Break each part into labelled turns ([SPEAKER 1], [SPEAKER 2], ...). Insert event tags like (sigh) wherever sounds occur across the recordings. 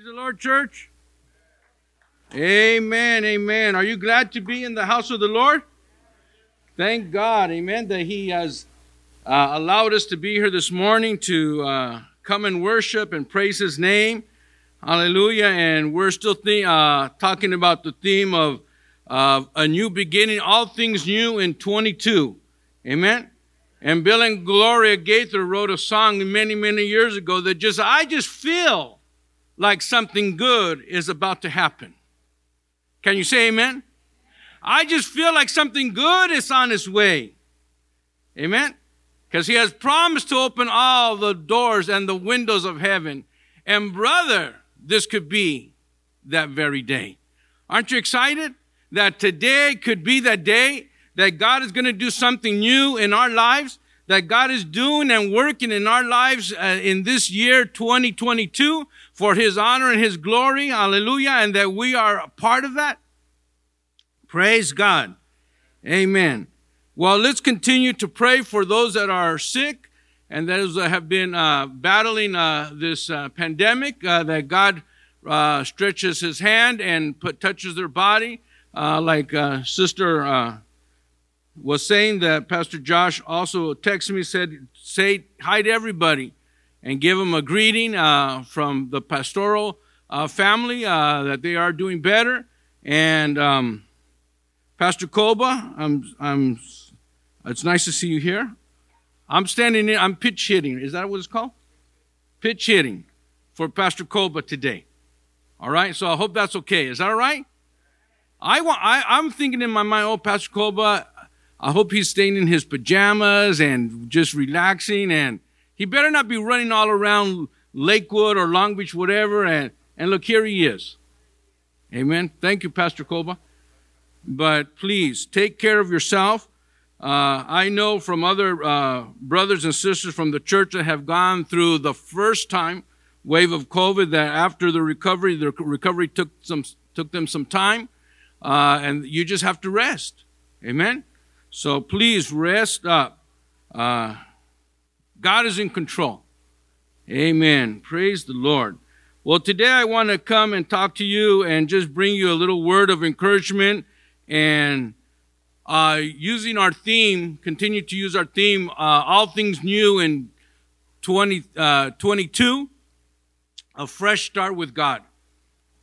[SPEAKER 1] Praise the Lord, church. Amen, amen. Are you glad to be in the house of the Lord? Thank God, amen, that He has uh, allowed us to be here this morning to uh, come and worship and praise His name. Hallelujah. And we're still th- uh, talking about the theme of a new beginning, all things new in 22. Amen. And Bill and Gloria Gaither wrote a song many, many years ago that just, I just feel like something good is about to happen. Can you say amen? I just feel like something good is on its way. Amen? Because he has promised to open all the doors and the windows of heaven. And brother, this could be that very day. Aren't you excited that today could be that day that God is going to do something new in our lives? That God is doing and working in our lives uh, in this year 2022 for His honor and His glory. Hallelujah. And that we are a part of that. Praise God. Amen. Well, let's continue to pray for those that are sick and those that have been uh, battling uh, this uh, pandemic, uh, that God uh, stretches his hand and put, touches their body. Uh, like Sister was saying that Pastor Josh also texted me, said, say hi to everybody and give them a greeting uh, from the pastoral uh, family uh, that they are doing better. And um, Pastor Koba, I'm, I'm, it's nice to see you here. I'm standing in, I'm pitch hitting. Is that what it's called? Pitch hitting for Pastor Koba today. All right, so I hope that's okay. Is that all right? I want. I, I'm thinking in my mind, oh, Pastor Koba, I hope he's staying in his pajamas and just relaxing, and he better not be running all around Lakewood or Long Beach, whatever. And and look, here he is. Amen. Thank you, Pastor Koba. But please take care of yourself. Uh, I know from other uh, brothers and sisters from the church that have gone through the first time wave of COVID that after the recovery, the recovery took some took them some time, uh, and you just have to rest. Amen. So please rest up. God is in control. Amen. Praise the Lord. Well, today I want to come and talk to you and just bring you a little word of encouragement and uh, using our theme, continue to use our theme, uh, all things new in 2022, uh, a fresh start with God.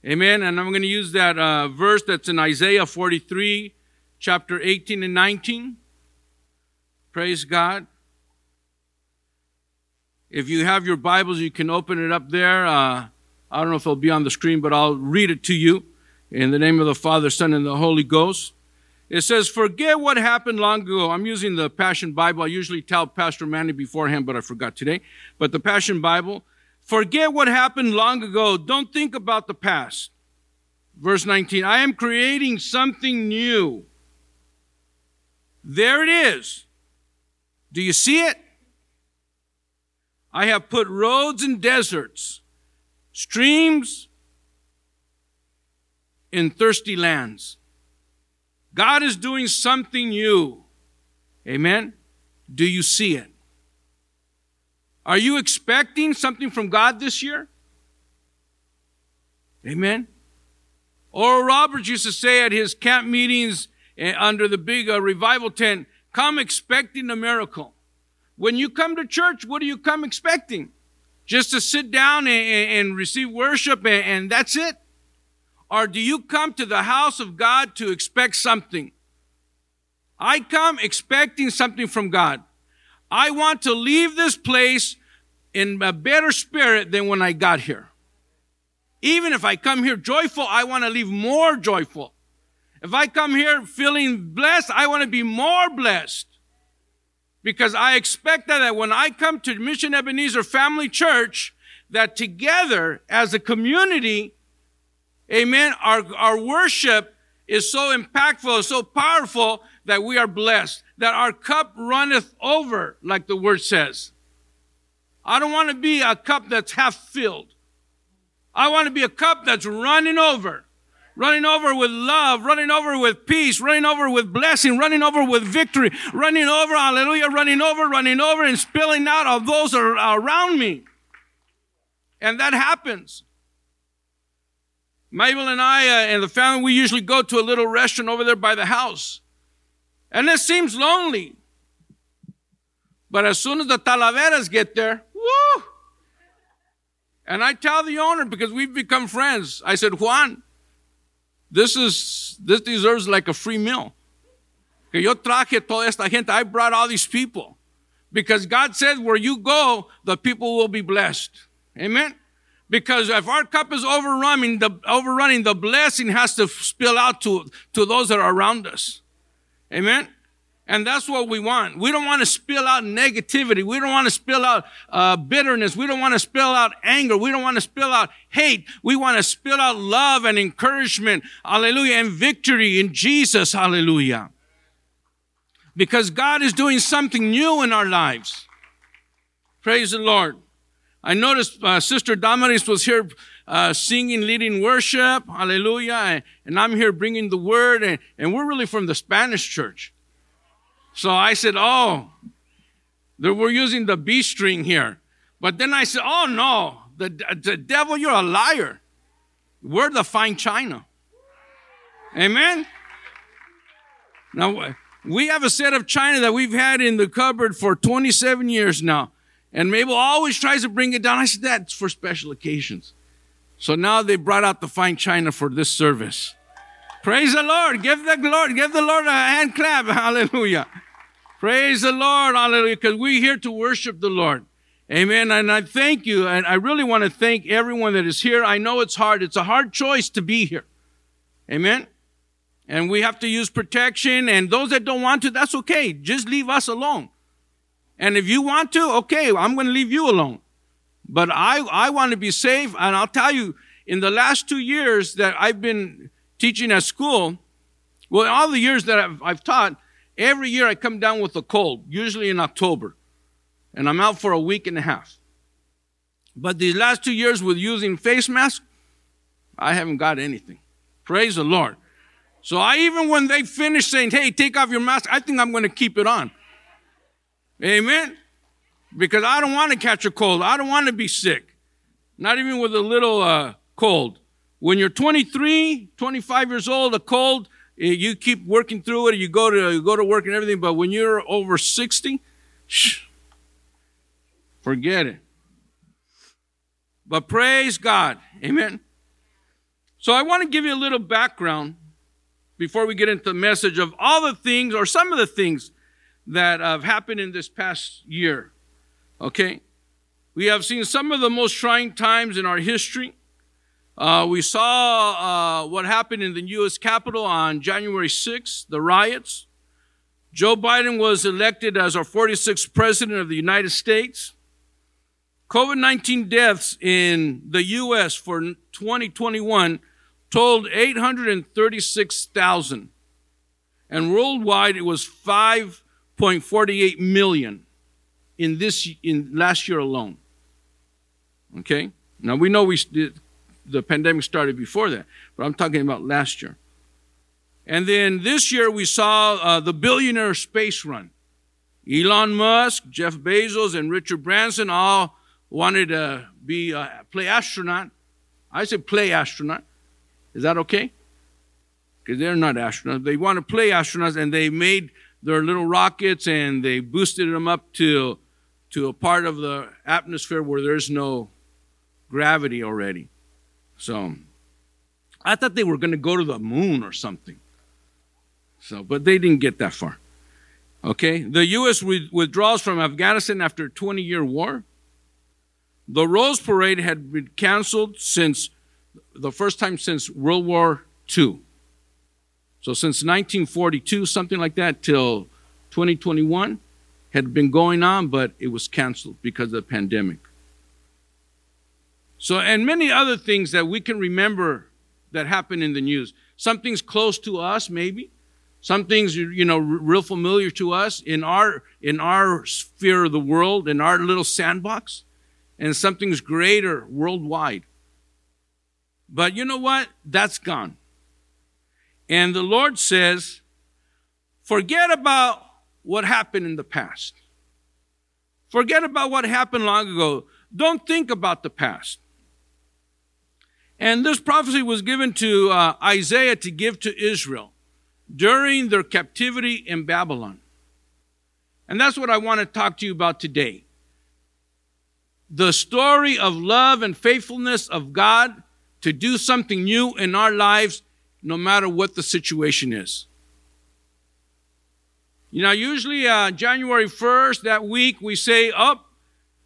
[SPEAKER 1] Amen. And I'm going to use that uh, verse that's in Isaiah 43, chapter 18 and 19. Praise God. If you have your Bibles, you can open it up there. Uh, I don't know if it'll be on the screen, but I'll read it to you in the name of the Father, Son, and the Holy Ghost. It says, forget what happened long ago. I'm using the Passion Bible. I usually tell Pastor Manny beforehand, but I forgot today. But the Passion Bible, forget what happened long ago. Don't think about the past. Verse 19, I am creating something new. There it is. Do you see it? I have put roads in deserts, streams in thirsty lands. God is doing something new. Amen. Do you see it? Are you expecting something from God this year? Amen. Oral Roberts used to say at his camp meetings eh, under the big uh, revival tent, come expecting a miracle. When you come to church, what do you come expecting? Just to sit down and, and receive worship and, and that's it? Or do you come to the house of God to expect something? I come expecting something from God. I want to leave this place in a better spirit than when I got here. Even if I come here joyful, I want to leave more joyful. If I come here feeling blessed, I want to be more blessed. Because I expect that, when I come to Mission Ebenezer Family Church, that together as a community, Amen. Our, our worship is so impactful, so powerful that we are blessed, that our cup runneth over, like the word says. I don't want to be a cup that's half filled. I want to be a cup that's running over. Running over with love, running over with peace, running over with blessing, running over with victory, running over, hallelujah, running over, running over, and spilling out of those around me. And that happens. Mabel and I uh, and the family, we usually go to a little restaurant over there by the house. And it seems lonely. But as soon as the Talaveras get there, woo! And I tell the owner because we've become friends. I said, Juan, this is this deserves like a free meal. Que yo traje toda esta gente. I brought all these people. Because God says where you go, the people will be blessed. Amen. Because if our cup is overrunning, the overrunning, the blessing has to spill out to, to those that are around us. Amen. And that's what we want. We don't want to spill out negativity. We don't want to spill out uh, bitterness. We don't want to spill out anger. We don't want to spill out hate. We want to spill out love and encouragement. Hallelujah. And victory in Jesus. Hallelujah. Because God is doing something new in our lives. Praise the Lord. I noticed uh, Sister Damaris was here uh, singing, leading worship. Hallelujah. And I'm here bringing the word. And, and we're really from the Spanish church. So I said, oh, we're using the B string here. But then I said, oh no, the, the devil, you're a liar. We're the fine china. Amen. Now, we have a set of china that we've had in the cupboard for 27 years now. And Mabel always tries to bring it down. I said, that's for special occasions. So now they brought out the fine china for this service. Praise the Lord. Give the Lord, give the Lord a hand clap. (laughs) Hallelujah. Praise the Lord. Hallelujah. Because we're here to worship the Lord. Amen. And I thank you. And I really want to thank everyone that is here. I know it's hard. It's a hard choice to be here. Amen. And we have to use protection. And those that don't want to, that's okay. Just leave us alone. And if you want to, okay, I'm going to leave you alone. But I, I want to be safe. And I'll tell you, in the last two years that I've been teaching at school, well, all the years that I've, I've taught, Every year I come down with a cold, usually in October, and I'm out for a week and a half. But these last two years with using face masks, I haven't got anything. Praise the Lord. So I even when they finish saying, hey, take off your mask, I think I'm going to keep it on. Amen. Because I don't want to catch a cold. I don't want to be sick. Not even with a little uh, cold. When you're 23, 25 years old, a cold, Eh, you keep working through it, you go to you go to work and everything, but when you're over 60, shh, forget it. But praise God. Amen. So I want to give you a little background before we get into the message of all the things or some of the things that have happened in this past year. Okay? We have seen some of the most trying times in our history. Uh, we saw uh, what happened in the U.S. Capitol on January 6th, the riots. Joe Biden was elected as our 46th president of the United States. COVID 19 deaths in the U.S. for 2021 totaled 836,000. And worldwide, it was 5.48 million in this in last year alone. Okay? Now we know we the pandemic started before that, but I'm talking about last year. And then this year we saw uh, the billionaire space run. Elon Musk, Jeff Bezos, and Richard Branson all wanted to be uh, play astronaut. I said play astronaut. Is that okay? Because they're not astronauts. They want to play astronauts, and they made their little rockets and they boosted them up to to a part of the atmosphere where there's no gravity already. So I thought they were going to go to the moon or something. So, but they didn't get that far. Okay, the U.S. withdraws from Afghanistan after a 20 year war. The Rose Parade had been canceled since the first time since World War II. So, since 1942, something like that, till 2021, had been going on, but it was canceled because of the pandemic. So, and many other things that we can remember that happen in the news. Some things close to us, maybe. Some things, you know, real familiar to us in our, in our sphere of the world, in our little sandbox. And something's greater worldwide. But you know what? That's gone. And the Lord says, forget about what happened in the past. Forget about what happened long ago. Don't think about the past. And this prophecy was given to uh, Isaiah to give to Israel during their captivity in Babylon. And that's what I want to talk to you about today. The story of love and faithfulness of God to do something new in our lives, no matter what the situation is. You know, usually uh, January 1st, that week, we say, oh,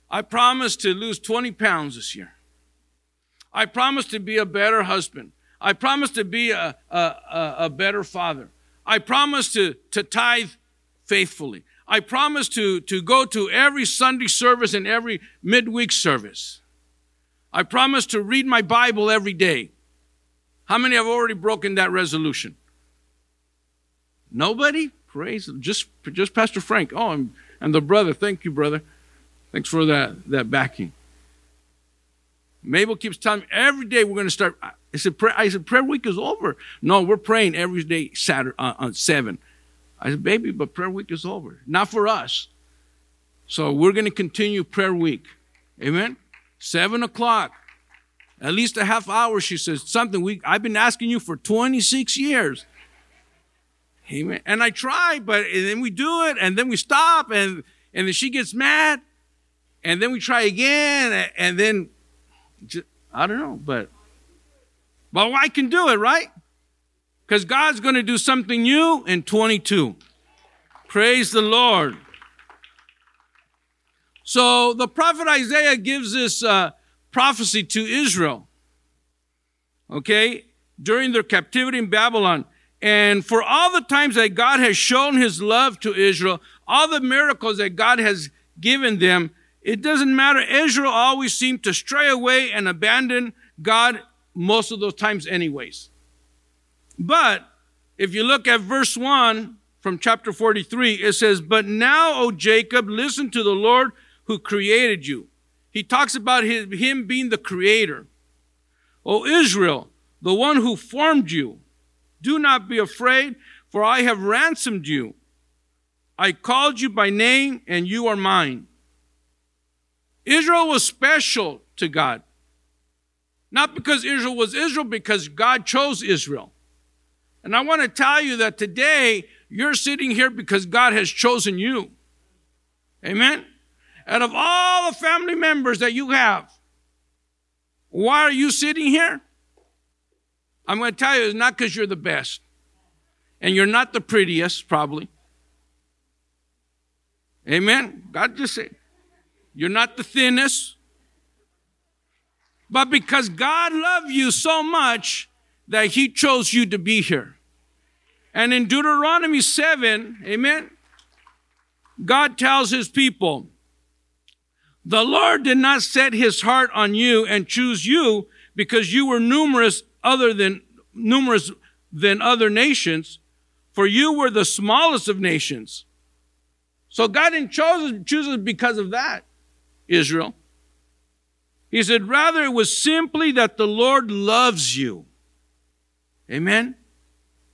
[SPEAKER 1] I promise to lose 20 pounds this year. I promise to be a better husband. I promise to be a, a, a, better father. I promise to, to tithe faithfully. I promise to, to go to every Sunday service and every midweek service. I promise to read my Bible every day. How many have already broken that resolution? Nobody? Praise just just Pastor Frank. Oh, and, and the brother. Thank you, brother. Thanks for that that backing. Mabel keeps telling me every day we're going to start. I said, prayer, I said, prayer week is over. No, we're praying every day Saturday uh, on seven. I said, baby, but prayer week is over. Not for us. So we're going to continue prayer week. Amen. Seven o'clock. At least a half hour, she says. Something we I've been asking you for 26 years. Amen. And I try, but then we do it, and then we stop, and and then she gets mad, and then we try again, and then just, I don't know, but but I can do it, right? Because God's going to do something new in 22. Praise the Lord. So the prophet Isaiah gives this uh, prophecy to Israel, okay, during their captivity in Babylon. And for all the times that God has shown his love to Israel, all the miracles that God has given them, it doesn't matter. Israel always seemed to stray away and abandon God most of those times, anyways. But if you look at verse 1 from chapter 43, it says, But now, O Jacob, listen to the Lord who created you. He talks about his, him being the creator. O Israel, the one who formed you. Do not be afraid, for I have ransomed you. I called you by name, and you are mine. Israel was special to God. Not because Israel was Israel, because God chose Israel. And I want to tell you that today you're sitting here because God has chosen you. Amen? Out of all the family members that you have, why are you sitting here? I'm going to tell you, it's not because you're the best. And you're not the prettiest, probably. Amen? God just said, you're not the thinnest. But because God loved you so much that he chose you to be here. And in Deuteronomy 7, amen, God tells his people, the Lord did not set his heart on you and choose you because you were numerous other than numerous than other nations, for you were the smallest of nations. So God didn't choose, us because of that. Israel. He said, rather, it was simply that the Lord loves you. Amen.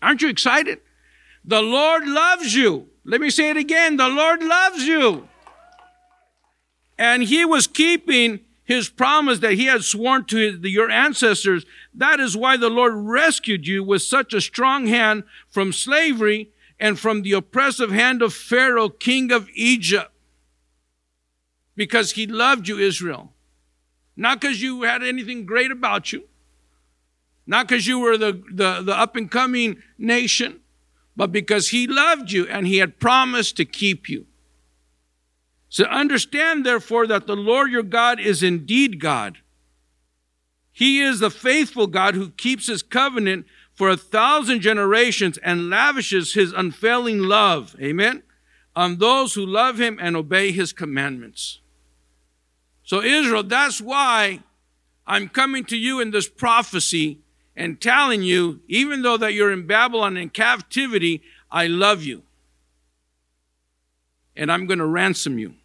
[SPEAKER 1] Aren't you excited? The Lord loves you. Let me say it again. The Lord loves you. And he was keeping his promise that he had sworn to his, your ancestors. That is why the Lord rescued you with such a strong hand from slavery and from the oppressive hand of Pharaoh, king of Egypt because he loved you, Israel. Not because you had anything great about you, not because you were the, the, the up and coming nation, but because he loved you and he had promised to keep you. So understand, therefore, that the Lord your God is indeed God. He is the faithful God who keeps his covenant for a thousand generations and lavishes his unfailing love, amen, on those who love him and obey his commandments. So, Israel, that's why I'm coming to you in this prophecy and telling you, even though that you're in Babylon in captivity, I love you. And I'm going to ransom you.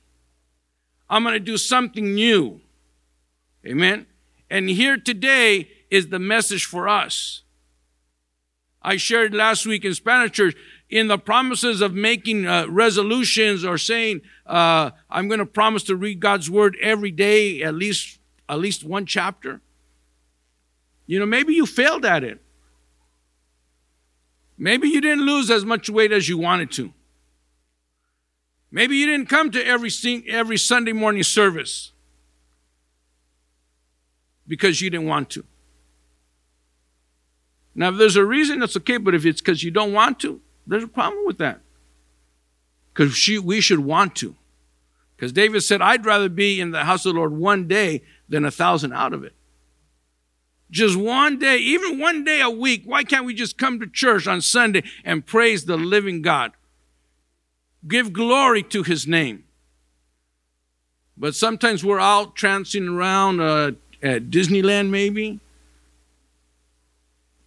[SPEAKER 1] I'm going to do something new. Amen. And here today is the message for us. I shared last week in Spanish church in the promises of making uh, resolutions or saying uh, i'm going to promise to read god's word every day at least at least one chapter You know, maybe you failed at it. Maybe you didn't lose as much weight as you wanted to. Maybe you didn't come to every, every Sunday morning service because you didn't want to. Now, if there's a reason, that's okay, but if it's because you don't want to, there's a problem with that. Because we should want to. Because David said, I'd rather be in the house of the Lord one day than a thousand out of it. Just one day, even one day a week, why can't we just come to church on Sunday and praise the living God? Give glory to his name. But sometimes we're out trancing around uh, at Disneyland, maybe.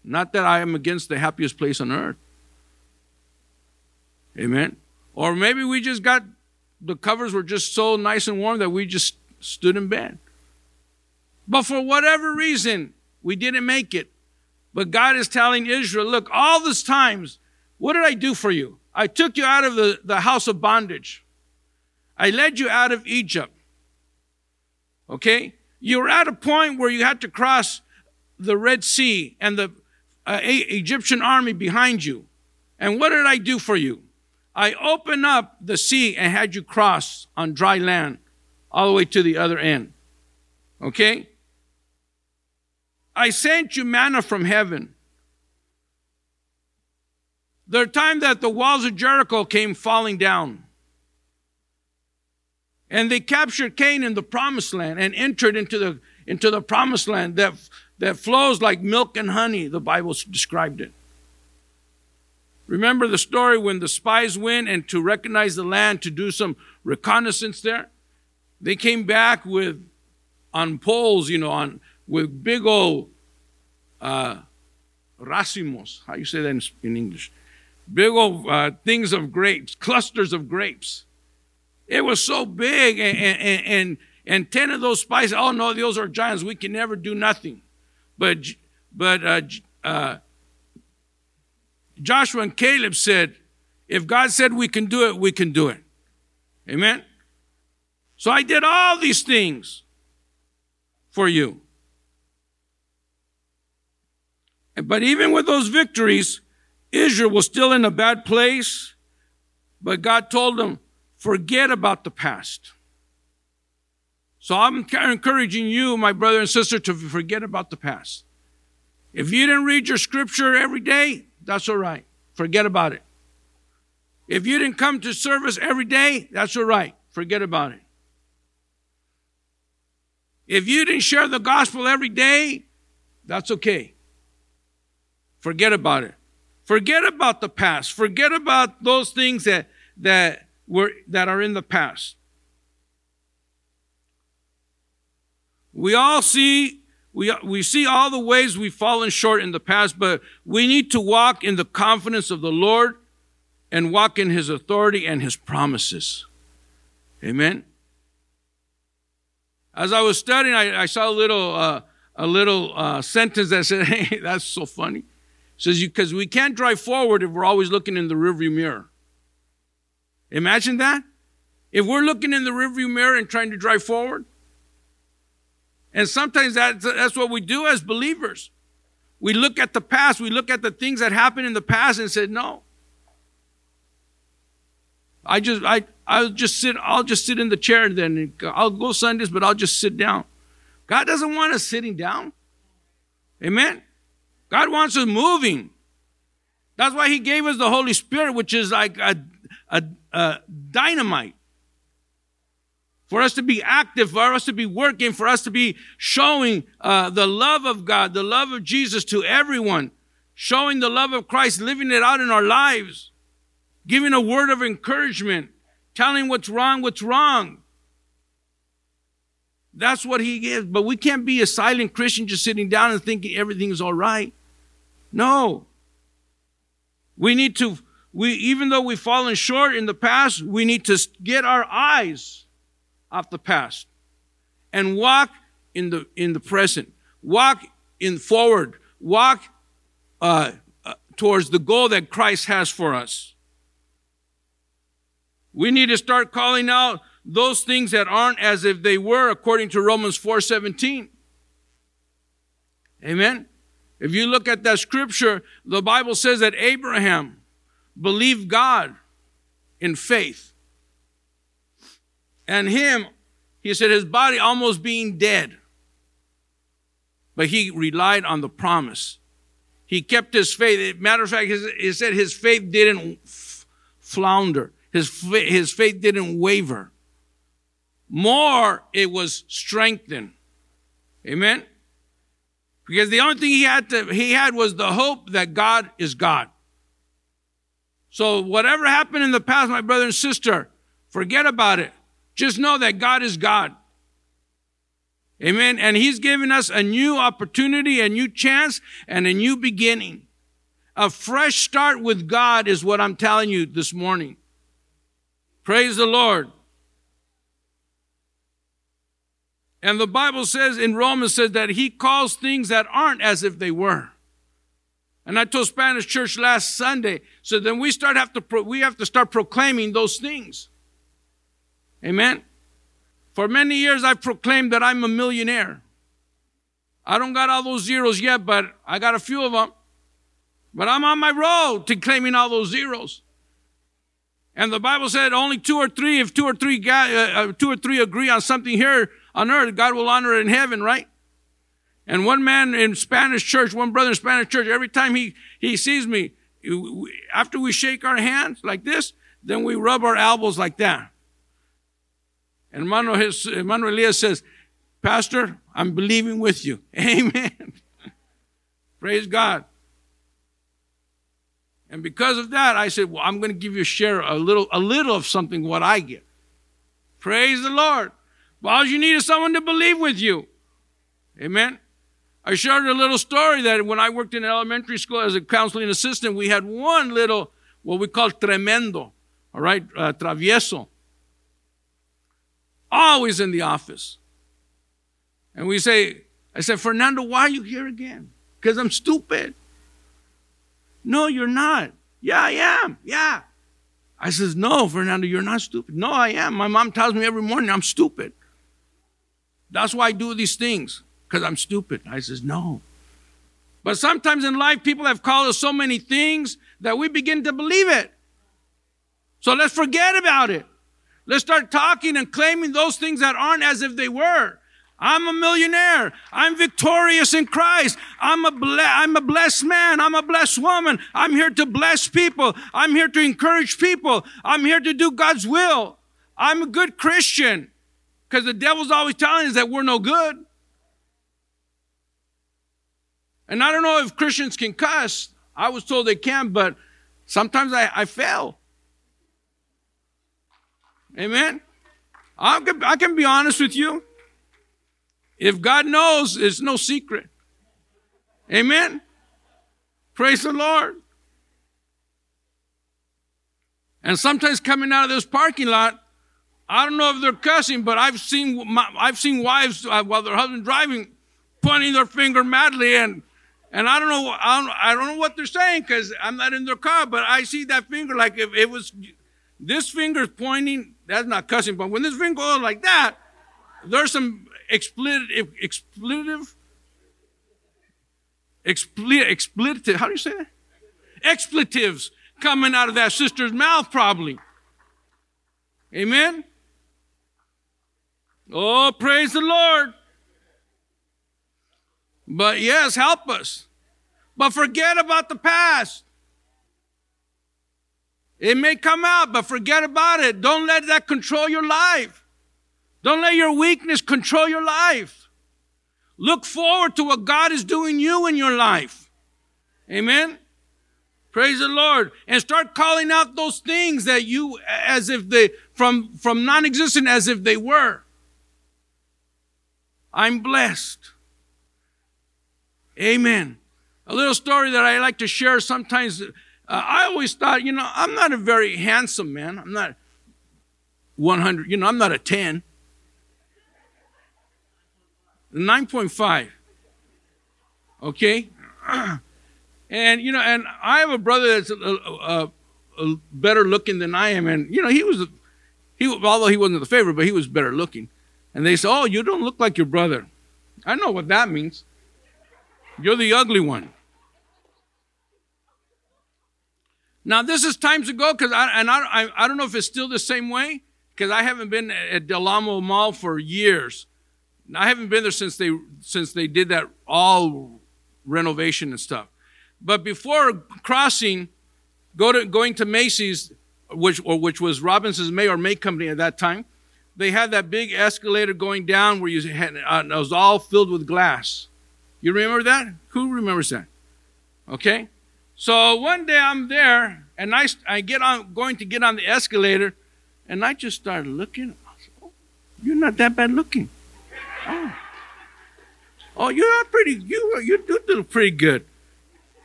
[SPEAKER 1] Not that I am against the happiest place on earth. Amen. Or maybe we just got the covers were just so nice and warm that we just stood in bed. But for whatever reason, we didn't make it. But God is telling Israel, look, all these times, what did I do for you? I took you out of the, the house of bondage. I led you out of Egypt. Okay? You were at a point where you had to cross the Red Sea and the uh, Egyptian army behind you. And what did I do for you? I opened up the sea and had you cross on dry land all the way to the other end. Okay? I sent you manna from heaven. The time that the walls of Jericho came falling down. And they captured Canaan the promised land, and entered into the, into the promised land that, that flows like milk and honey, the Bible described it. Remember the story when the spies went and to recognize the land, to do some reconnaissance there? They came back with, on poles, you know, on, with big old, uh, racimos. How you say that in, in English? Big old uh, things of grapes, clusters of grapes. It was so big, and, and, and, and 10 of those spies, oh no, those are giants. We can never do nothing. But, but uh, uh, Joshua and Caleb said, if God said we can do it, we can do it. Amen? So I did all these things for you. But even with those victories, Israel was still in a bad place. But God told them, forget about the past. So I'm encouraging you, my brother and sister, to forget about the past. If you didn't read your scripture every day, that's all right. Forget about it. If you didn't come to service every day, that's all right. Forget about it. If you didn't share the gospel every day, that's okay. Forget about it. Forget about the past. Forget about those things that that were that are in the past. We all see we, we see all the ways we've fallen short in the past, but we need to walk in the confidence of the Lord and walk in His authority and His promises. Amen. As I was studying, I, I saw a little uh, a little uh, sentence that said, (laughs) "Hey, that's so funny." It says because we can't drive forward if we're always looking in the rearview mirror. Imagine that. If we're looking in the rearview mirror and trying to drive forward, and sometimes that's, that's what we do as believers. We look at the past, we look at the things that happened in the past and said, no. I just, I, I'll just sit, I'll just sit in the chair and then I'll go Sundays, but I'll just sit down. God doesn't want us sitting down. Amen. God wants us moving. That's why He gave us the Holy Spirit, which is like a, a, a dynamite for us to be active, for us to be working, for us to be showing uh, the love of God, the love of Jesus to everyone, showing the love of Christ, living it out in our lives, giving a word of encouragement, telling what's wrong, what's wrong. That's what he gives. But we can't be a silent Christian just sitting down and thinking everything's all right. No. We need to, we, even though we've fallen short in the past, we need to get our eyes of the past and walk in the in the present walk in forward walk uh, uh, towards the goal that christ has for us we need to start calling out those things that aren't as if they were according to romans 4 17 Amen. If you look at that scripture, the Bible says that Abraham believed God in faith. And him, he said, his body almost being dead. But he relied on the promise. He kept his faith. Matter of fact, he said his faith didn't flounder. His, his faith didn't waver. More, it was strengthened. Amen. Because the only thing he had to, he had was the hope that God is God. So whatever happened in the past, my brother and sister, forget about it. Just know that God is God. Amen. And he's given us a new opportunity, a new chance, and a new beginning. A fresh start with God is what I'm telling you this morning. Praise the Lord. And the Bible says in Romans says that he calls things that aren't as if they were. And I told Spanish church last Sunday, so then we start have to pro- we have to start proclaiming those things. Amen. For many years I've proclaimed that I'm a millionaire. I don't got all those zeros yet, but I got a few of them. But I'm on my road to claiming all those zeros. And the Bible said only two or three, if two or three, uh, uh, two or three agree on something here, on earth, God will honor it in heaven, right? And one man in Spanish church, one brother in Spanish church, every time he, he sees me, after we shake our hands like this, then we rub our elbows like that. And hermano Elias says, Pastor, I'm believing with you. (laughs) Amen. Praise God. And because of that, I said, well, I'm going to give you a share, a little, a little of something what I get. Praise the Lord. But all you need is someone to believe with you. Amen. I shared a little story that when I worked in elementary school as a counseling assistant, we had one little, what we call tremendo, all right, uh, travieso, always in the office. And we say, I said, Fernando, why are you here again? Because I'm stupid. No, you're not. Yeah, I am. Yeah. I says, no, Fernando, you're not stupid. No, I am. My mom tells me every morning I'm stupid. That's why I do these things, because I'm stupid. I says, no. But sometimes in life, people have called us so many things that we begin to believe it. So let's forget about it. Let's start talking and claiming those things that aren't as if they were. I'm a millionaire. I'm victorious in Christ. I'm a, ble- I'm a blessed man. I'm a blessed woman. I'm here to bless people. I'm here to encourage people. I'm here to do God's will. I'm a good Christian. Because the devil's always telling us that we're no good. And I don't know if Christians can cuss. I was told they can, but sometimes I, I fail. Amen. I can, I can be honest with you. If God knows, it's no secret. Amen. Praise the Lord. And sometimes coming out of this parking lot, I don't know if they're cussing, but I've seen my, I've seen wives uh, while their husband driving, pointing their finger madly, and and I don't know I don't, I don't know what they're saying because I'm not in their car, but I see that finger like if it was this finger's pointing. That's not cussing, but when this finger goes like that, there's some expletive expletive expletive, expletive how do you say that? Expletives coming out of that sister's mouth, probably. Amen. Oh, praise the Lord. But yes, help us. But forget about the past. It may come out, but forget about it. Don't let that control your life. Don't let your weakness control your life. Look forward to what God is doing you in your life. Amen. Praise the Lord. And start calling out those things that you as if they from from non-existent as if they were. I'm blessed. Amen. A little story that I like to share sometimes. Uh, I always thought, you know, I'm not a very handsome man. I'm not 100, you know, I'm not a 10. 9.5. Okay? (clears throat) And, you know, and I have a brother that's a, a, a better looking than I am. And, you know, he was, he, although he wasn't the favorite, but he was better looking. And they say, Oh, you don't look like your brother. I know what that means. You're the ugly one. Now, this is times ago, because I, and I, I, don't know if it's still the same way, because I haven't been at Del Amo Mall for years. I haven't been there since they since they did that all renovation and stuff. But before crossing, go to going to Macy's, which or which was Robinson's May or May Company at that time, they had that big escalator going down where you had uh, it was all filled with glass. You remember that? Who remembers that? Okay. So one day I'm there and I, I get on going to get on the escalator and I just started looking. I said, oh, you're not that bad looking. Oh. oh, you're not pretty. You you do look pretty good.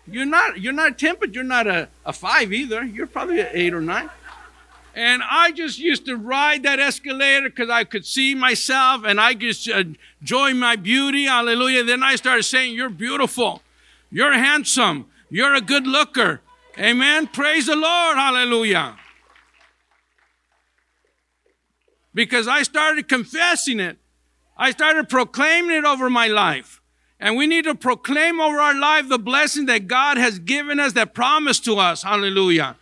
[SPEAKER 1] You're not you're not a ten, but you're not a, a five either. You're probably an eight or nine. And I just used to ride that escalator because I could see myself and I just uh, enjoy my beauty. Hallelujah. Then I started saying, You're beautiful. You're handsome. You're a good looker. Amen. Praise the Lord. Hallelujah. Because I started confessing it. I started proclaiming it over my life. And we need to proclaim over our life the blessing that God has given us, that promised to us. Hallelujah.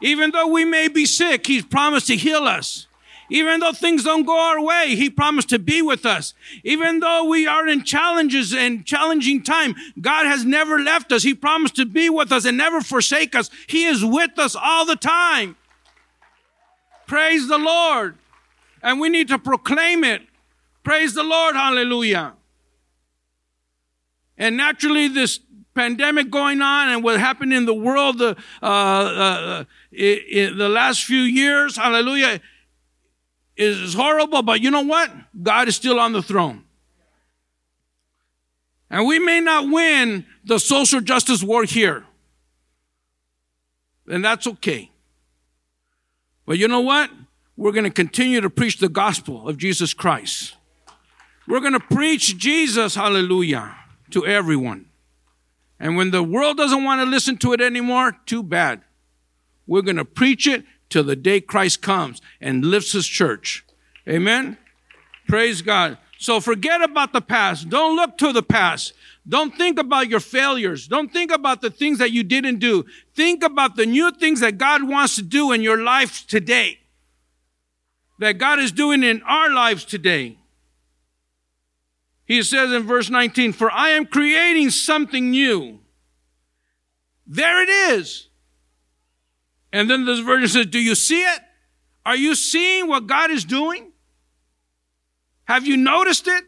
[SPEAKER 1] Even though we may be sick, He's promised to heal us. Even though things don't go our way, He promised to be with us. Even though we are in challenges and challenging time, God has never left us. He promised to be with us and never forsake us. He is with us all the time. Praise the Lord. And we need to proclaim it. Praise the Lord. Hallelujah. And naturally, this pandemic going on and what happened in the world the, uh, uh, in, the last few years, hallelujah, is horrible. But you know what? God is still on the throne. And we may not win the social justice war here. And that's okay. But you know what? We're going to continue to preach the gospel of Jesus Christ. We're going to preach Jesus, hallelujah, to everyone. And when the world doesn't want to listen to it anymore, too bad. We're going to preach it till the day Christ comes and lifts his church. Amen. Praise God. So forget about the past. Don't look to the past. Don't think about your failures. Don't think about the things that you didn't do. Think about the new things that God wants to do in your life today. That God is doing in our lives today. He says in verse 19, For I am creating something new. There it is. And then this version says, Do you see it? Are you seeing what God is doing? Have you noticed it?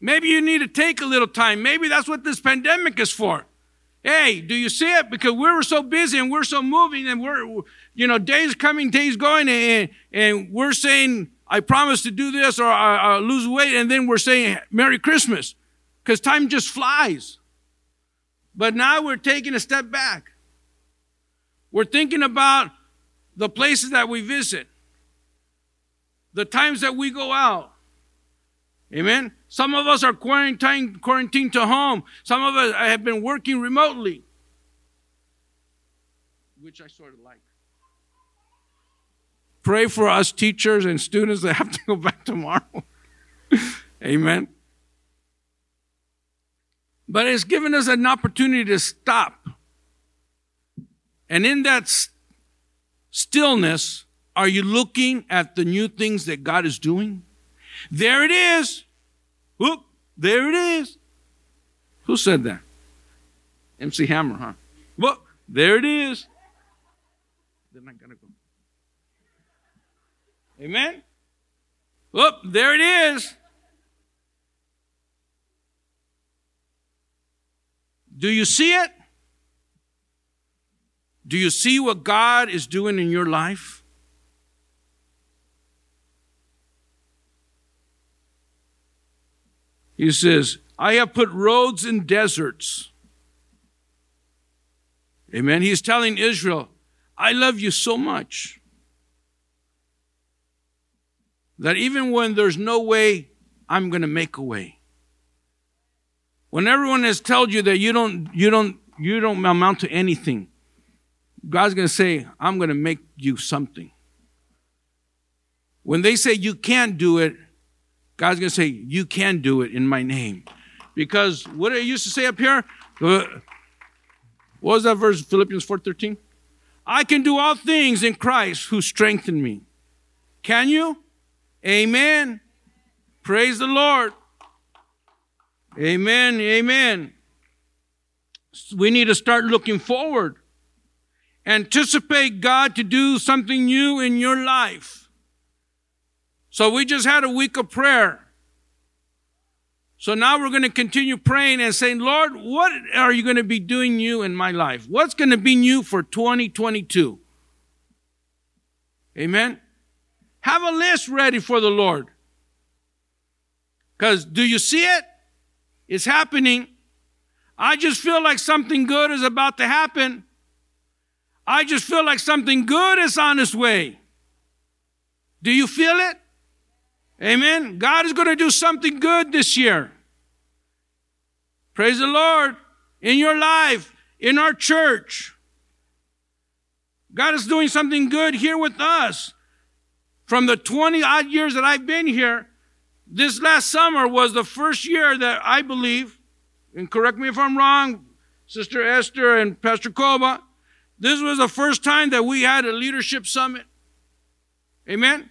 [SPEAKER 1] Maybe you need to take a little time. Maybe that's what this pandemic is for. Hey, do you see it? Because we were so busy and we're so moving and we're, you know, days coming, days going, and, and we're saying, I promise to do this or I, I lose weight, and then we're saying Merry Christmas because time just flies. But now we're taking a step back. We're thinking about the places that we visit, the times that we go out. Amen. Some of us are quarantined, quarantined to home. Some of us have been working remotely, which I sort of like. Pray for us teachers and students that have to go back tomorrow. (laughs) Amen. But it's given us an opportunity to stop. And in that stillness, are you looking at the new things that God is doing? There it is. Whoop, there it is. Who said that? MC Hammer, huh? Look, there it is. Then I gotta go. Amen? Whoop, there it is. Do you see it? Do you see what God is doing in your life? He says, I have put roads in deserts. Amen. He's telling Israel, I love you so much that even when there's no way, I'm going to make a way. When everyone has told you that you don't, you don't, you don't amount to anything, God's going to say, I'm going to make you something. When they say you can't do it, God's going to say, You can do it in my name. Because what I used to say up here, uh, what was that verse, Philippians 4.13? I can do all things in Christ who strengthened me. Can you? Amen. Praise the Lord. Amen. Amen. We need to start looking forward. Anticipate God to do something new in your life. So we just had a week of prayer. So now we're going to continue praying and saying, Lord, what are you going to be doing new in my life? What's going to be new for 2022? Amen. Have a list ready for the Lord. Because do you see it? It's happening. I just feel like something good is about to happen. I just feel like something good is on its way. Do you feel it? Amen. God is going to do something good this year. Praise the Lord. In your life, in our church. God is doing something good here with us. From the 20 odd years that I've been here, this last summer was the first year that I believe, and correct me if I'm wrong, Sister Esther and Pastor Koba, this was the first time that we had a leadership summit. Amen?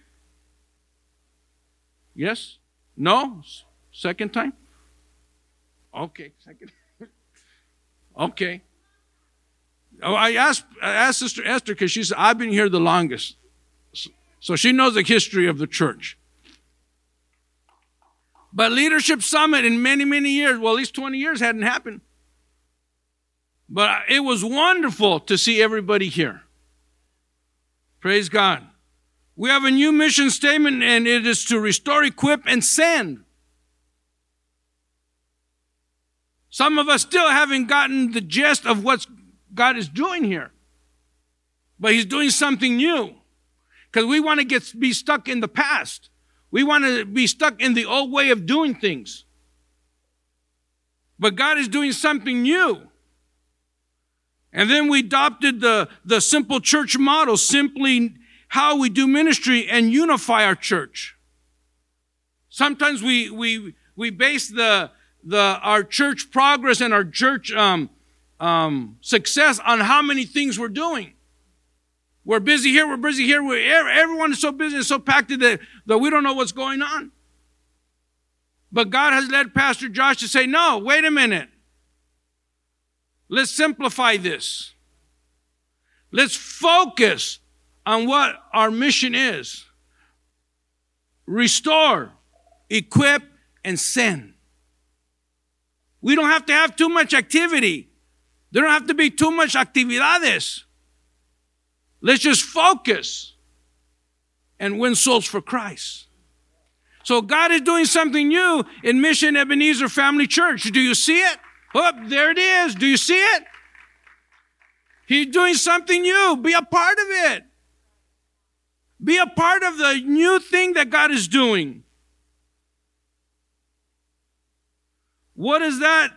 [SPEAKER 1] Yes? No? Second time? Okay, second. (laughs) okay. Oh, I asked, I asked Sister Esther because she said, I've been here the longest. So she knows the history of the church. But Leadership Summit in many, many years, well, at least 20 years hadn't happened. But it was wonderful to see everybody here. Praise God. We have a new mission statement, and it is to restore, equip, and send. Some of us still haven't gotten the gist of what God is doing here. But He's doing something new. Because we want to get be stuck in the past. We want to be stuck in the old way of doing things. But God is doing something new. And then we adopted the, the simple church model, simply how we do ministry and unify our church. Sometimes we, we, we base the, the, our church progress and our church um, um, success on how many things we're doing. We're busy here, we're busy here. We're, everyone is so busy and so packed that, that we don't know what's going on. But God has led Pastor Josh to say, no, wait a minute. Let's simplify this. Let's focus on what our mission is restore, equip, and send. We don't have to have too much activity. There don't have to be too much actividades. Let's just focus and win souls for Christ. So God is doing something new in Mission Ebenezer Family Church. Do you see it? Oh, there it is. Do you see it? He's doing something new. Be a part of it. Be a part of the new thing that God is doing. What is that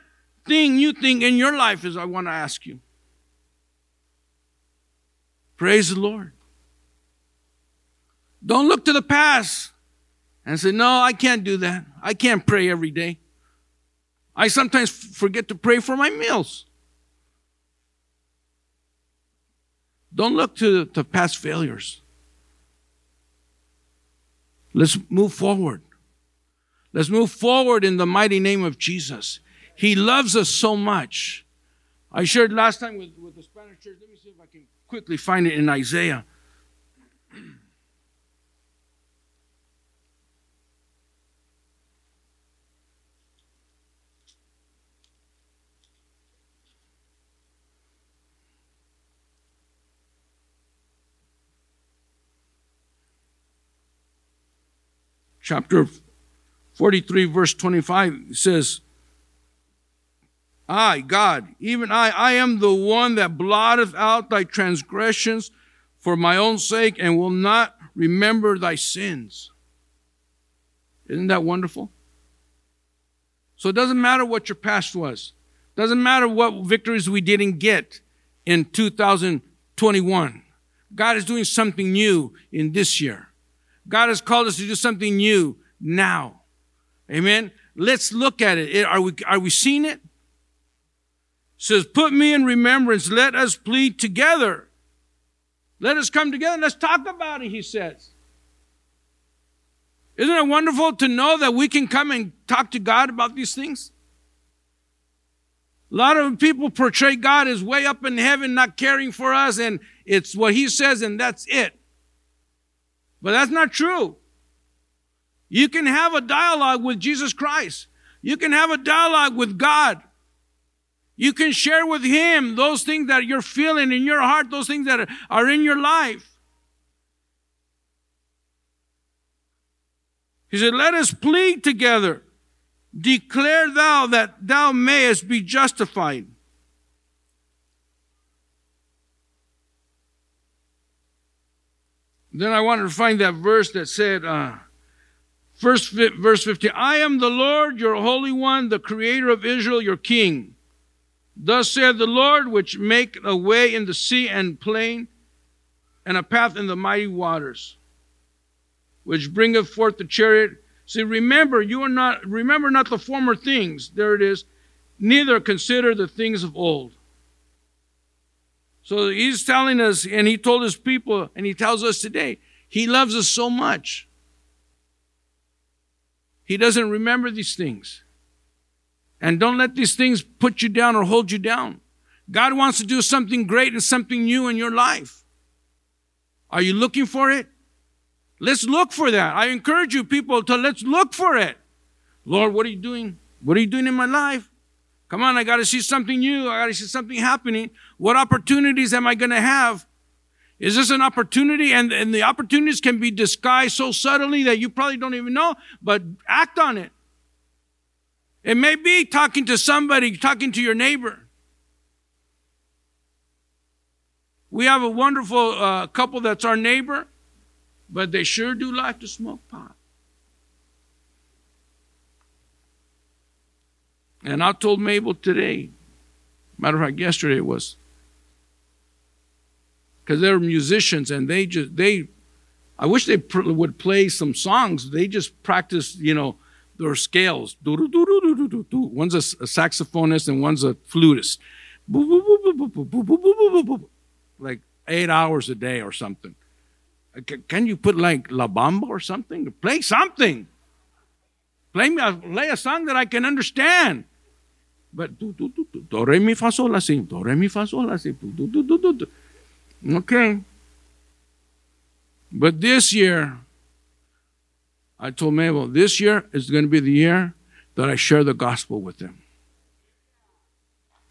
[SPEAKER 1] thing, you think in your life, is I want to ask you. Praise the Lord. Don't look to the past and say, No, I can't do that. I can't pray every day. I sometimes forget to pray for my meals. Don't look to, to past failures. Let's move forward. Let's move forward in the mighty name of Jesus. He loves us so much. I shared last time with, with the Spanish church. Let me see if I can quickly find it in Isaiah. Chapter 43, verse 25 says, I, God, even I, I am the one that blotteth out thy transgressions for my own sake and will not remember thy sins. Isn't that wonderful? So it doesn't matter what your past was. Doesn't matter what victories we didn't get in 2021. God is doing something new in this year. God has called us to do something new now. Amen. Let's look at it. Are we, are we seeing it? it? says, Put me in remembrance. Let us plead together. Let us come together. Let's talk about it, he says. Isn't it wonderful to know that we can come and talk to God about these things? A lot of people portray God as way up in heaven, not caring for us, and it's what He says, and that's it. But that's not true. You can have a dialogue with Jesus Christ. You can have a dialogue with God. You can share with Him those things that you're feeling in your heart, those things that are in your life. He said, Let us plead together. Declare thou that thou mayest be justified. Then I wanted to find that verse that said, uh, first, verse 15, I am the Lord, your Holy One, the Creator of Israel, your King. Thus saith the Lord, which make a way in the sea and plain, and a path in the mighty waters, which bringeth forth the chariot See, remember, you are not, remember not the former things. There it is. Neither consider the things of old. So he's telling us, and he told his people, and he tells us today, he loves us so much. He doesn't remember these things. And don't let these things put you down or hold you down. God wants to do something great and something new in your life. Are you looking for it? Let's look for that. I encourage you people to let's look for it. Lord, what are you doing? What are you doing in my life? Come on, I got to see something new. I got to see something happening. What opportunities am I going to have? Is this an opportunity? And, and the opportunities can be disguised so subtly that you probably don't even know, but act on it. It may be talking to somebody, talking to your neighbor. We have a wonderful uh, couple that's our neighbor. But they sure do like to smoke pot. And I told Mabel today, matter of fact, yesterday it was, because they're musicians and they just, they, I wish they pr- would play some songs. They just practice, you know, their scales. One's a, a saxophonist and one's a flutist. Like eight hours a day or something. Can you put like La Bamba or something? Play something. Play me a, play a song that I can understand. But do, do, do, do, do re mi fa sol la si, do re mi fa sol la si, do, do, do, do, do. Okay. But this year, I told Mabel, this year is going to be the year that I share the gospel with them.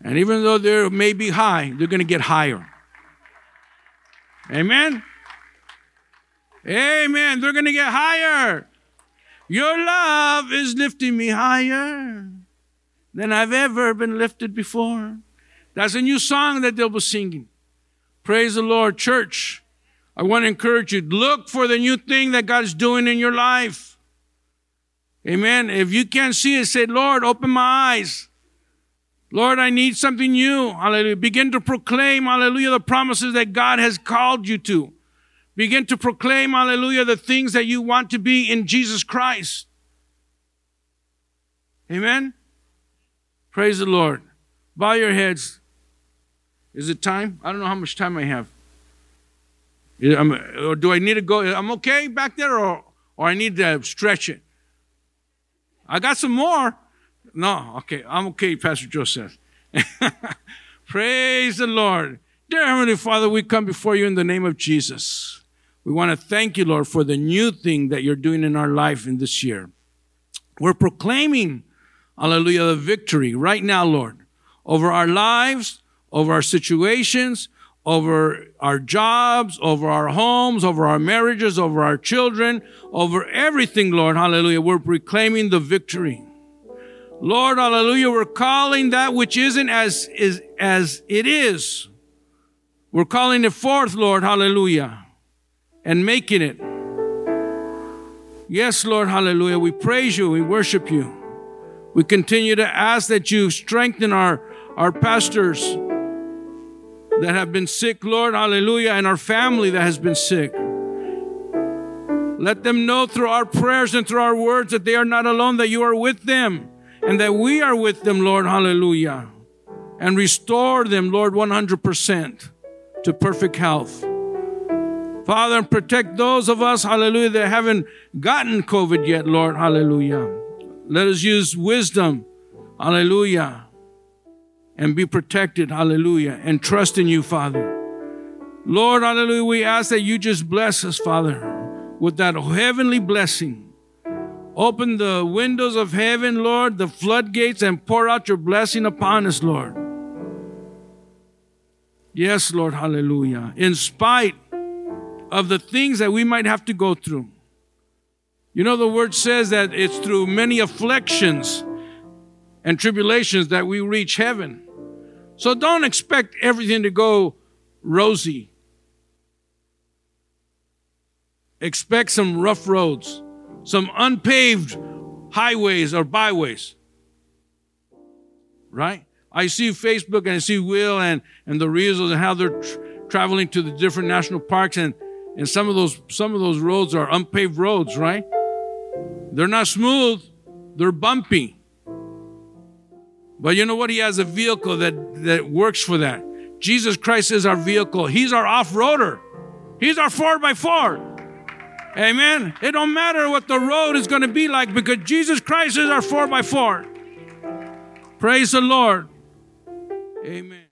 [SPEAKER 1] And even though they may be high, they're going to get higher. Amen. Amen. They're going to get higher. Your love is lifting me higher than I've ever been lifted before. That's a new song that they'll be singing. Praise the Lord, church. I want to encourage you. Look for the new thing that God is doing in your life. Amen. If you can't see it, say, Lord, open my eyes. Lord, I need something new. Hallelujah. Begin to proclaim, hallelujah, the promises that God has called you to. Begin to proclaim, hallelujah, the things that you want to be in Jesus Christ. Amen? Praise the Lord. Bow your heads. Is it time? I don't know how much time I have. Or do I need to go? I'm okay back there, or, or I need to stretch it? I got some more. No, okay, I'm okay, Pastor Joseph. (laughs) Praise the Lord. Dear Heavenly Father, we come before you in the name of Jesus. We want to thank you, Lord, for the new thing that you're doing in our life in this year. We're proclaiming, hallelujah, the victory right now, Lord, over our lives, over our situations, over our jobs, over our homes, over our marriages, over our children, over everything, Lord, hallelujah. We're proclaiming the victory. Lord, hallelujah, we're calling that which isn't as, is, as it is. We're calling it forth, Lord, hallelujah and making it. Yes, Lord, hallelujah. We praise you, we worship you. We continue to ask that you strengthen our, our pastors that have been sick, Lord, hallelujah, and our family that has been sick. Let them know through our prayers and through our words that they are not alone, that you are with them, and that we are with them, Lord. Hallelujah. And restore them, Lord, 100% to perfect health. Father, protect those of us, hallelujah, that haven't gotten COVID yet, Lord. Hallelujah. Let us use wisdom, hallelujah, and be protected, hallelujah, and trust in you, Father. Lord, hallelujah, we ask that you just bless us, Father with that heavenly blessing. Open the windows of heaven, Lord, the floodgates, and pour out your blessing upon us, Lord. Yes, Lord, hallelujah. In spite of the things that we might have to go through. You know, the word says that it's through many afflictions and tribulations that we reach heaven. So don't expect everything to go rosy expect some rough roads, some unpaved highways or byways. Right? I see Facebook and I see Will and, and the reels and how they're tr- traveling to the different national parks and, and some of those some of those roads are unpaved roads, right? They're not smooth, they're bumpy. But you know what? He has a vehicle that, that works for that. Jesus Christ is our vehicle. He's our off-roader. He's our 4x4. Amen. It don't matter what the road is going to be like because Jesus Christ is our 4 by 4 Praise the Lord. Amen.